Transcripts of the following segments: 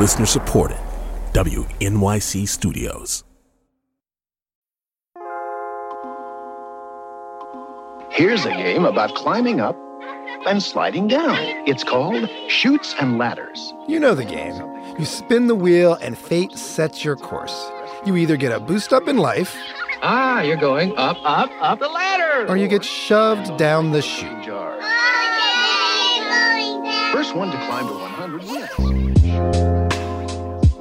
Listener supported. WNYC Studios. Here's a game about climbing up and sliding down. It's called Chutes and Ladders. You know the game. You spin the wheel and fate sets your course. You either get a boost up in life. Ah, you're going up, up, up the ladder. Or you get shoved down the chute. First one to climb to 100 wins.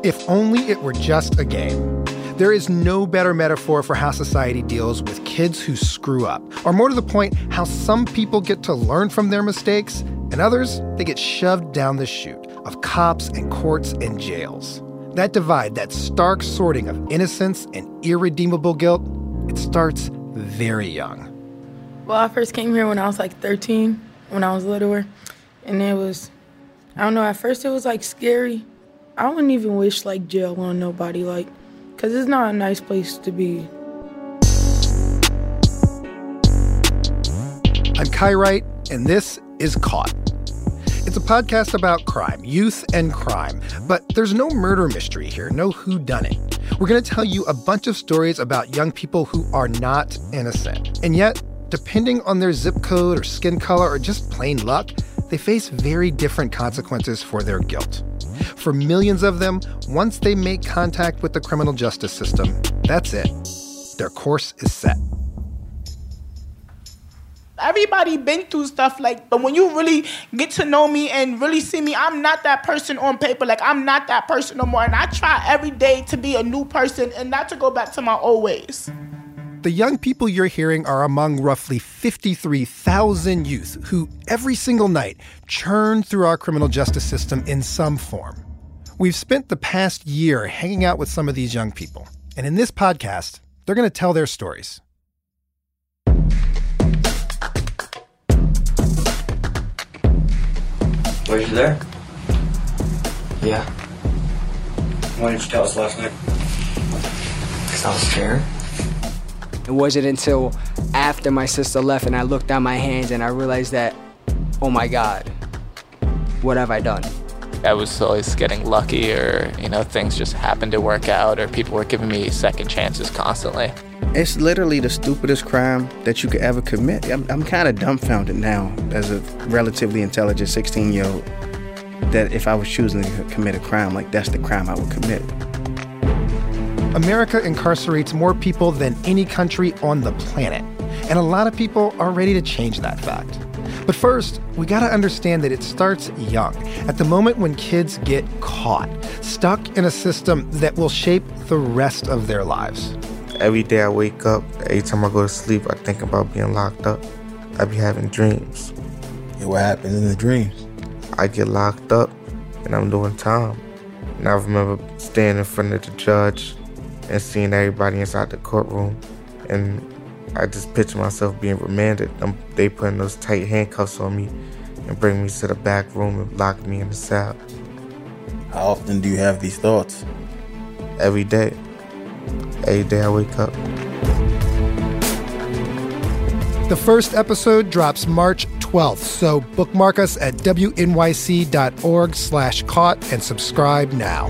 If only it were just a game. There is no better metaphor for how society deals with kids who screw up, or more to the point, how some people get to learn from their mistakes, and others, they get shoved down the chute of cops and courts and jails. That divide, that stark sorting of innocence and irredeemable guilt, it starts very young. Well, I first came here when I was like 13, when I was littler, and it was, I don't know, at first it was like scary. I wouldn't even wish like jail on nobody, like, because it's not a nice place to be. I'm Kai Wright, and this is Caught. It's a podcast about crime, youth and crime, but there's no murder mystery here, no who done it. We're going to tell you a bunch of stories about young people who are not innocent. And yet, depending on their zip code or skin color or just plain luck, they face very different consequences for their guilt. For millions of them, once they make contact with the criminal justice system, that's it. Their course is set. Everybody been through stuff like, but when you really get to know me and really see me, I'm not that person on paper. Like I'm not that person no more. And I try every day to be a new person and not to go back to my old ways. The young people you're hearing are among roughly 53,000 youth who, every single night, churn through our criminal justice system in some form. We've spent the past year hanging out with some of these young people, and in this podcast, they're going to tell their stories. Were you there? Yeah. Why didn't you tell us last night? Because I was scared. It wasn't until after my sister left and I looked at my hands and I realized that, oh my God, what have I done? I was always getting lucky, or, you know, things just happened to work out, or people were giving me second chances constantly. It's literally the stupidest crime that you could ever commit. I'm, I'm kind of dumbfounded now as a relatively intelligent 16 year old that if I was choosing to commit a crime, like that's the crime I would commit. America incarcerates more people than any country on the planet, and a lot of people are ready to change that fact. But first, we gotta understand that it starts young, at the moment when kids get caught, stuck in a system that will shape the rest of their lives. Every day I wake up, every time I go to sleep, I think about being locked up. I be having dreams. And what happens in the dreams? I get locked up and I'm doing time. And I remember standing in front of the judge and seeing everybody inside the courtroom. And I just picture myself being remanded. Um, they putting those tight handcuffs on me and bring me to the back room and lock me in the cell. How often do you have these thoughts? Every day. Every day I wake up. The first episode drops March 12th, so bookmark us at wnyc.org slash caught and subscribe now.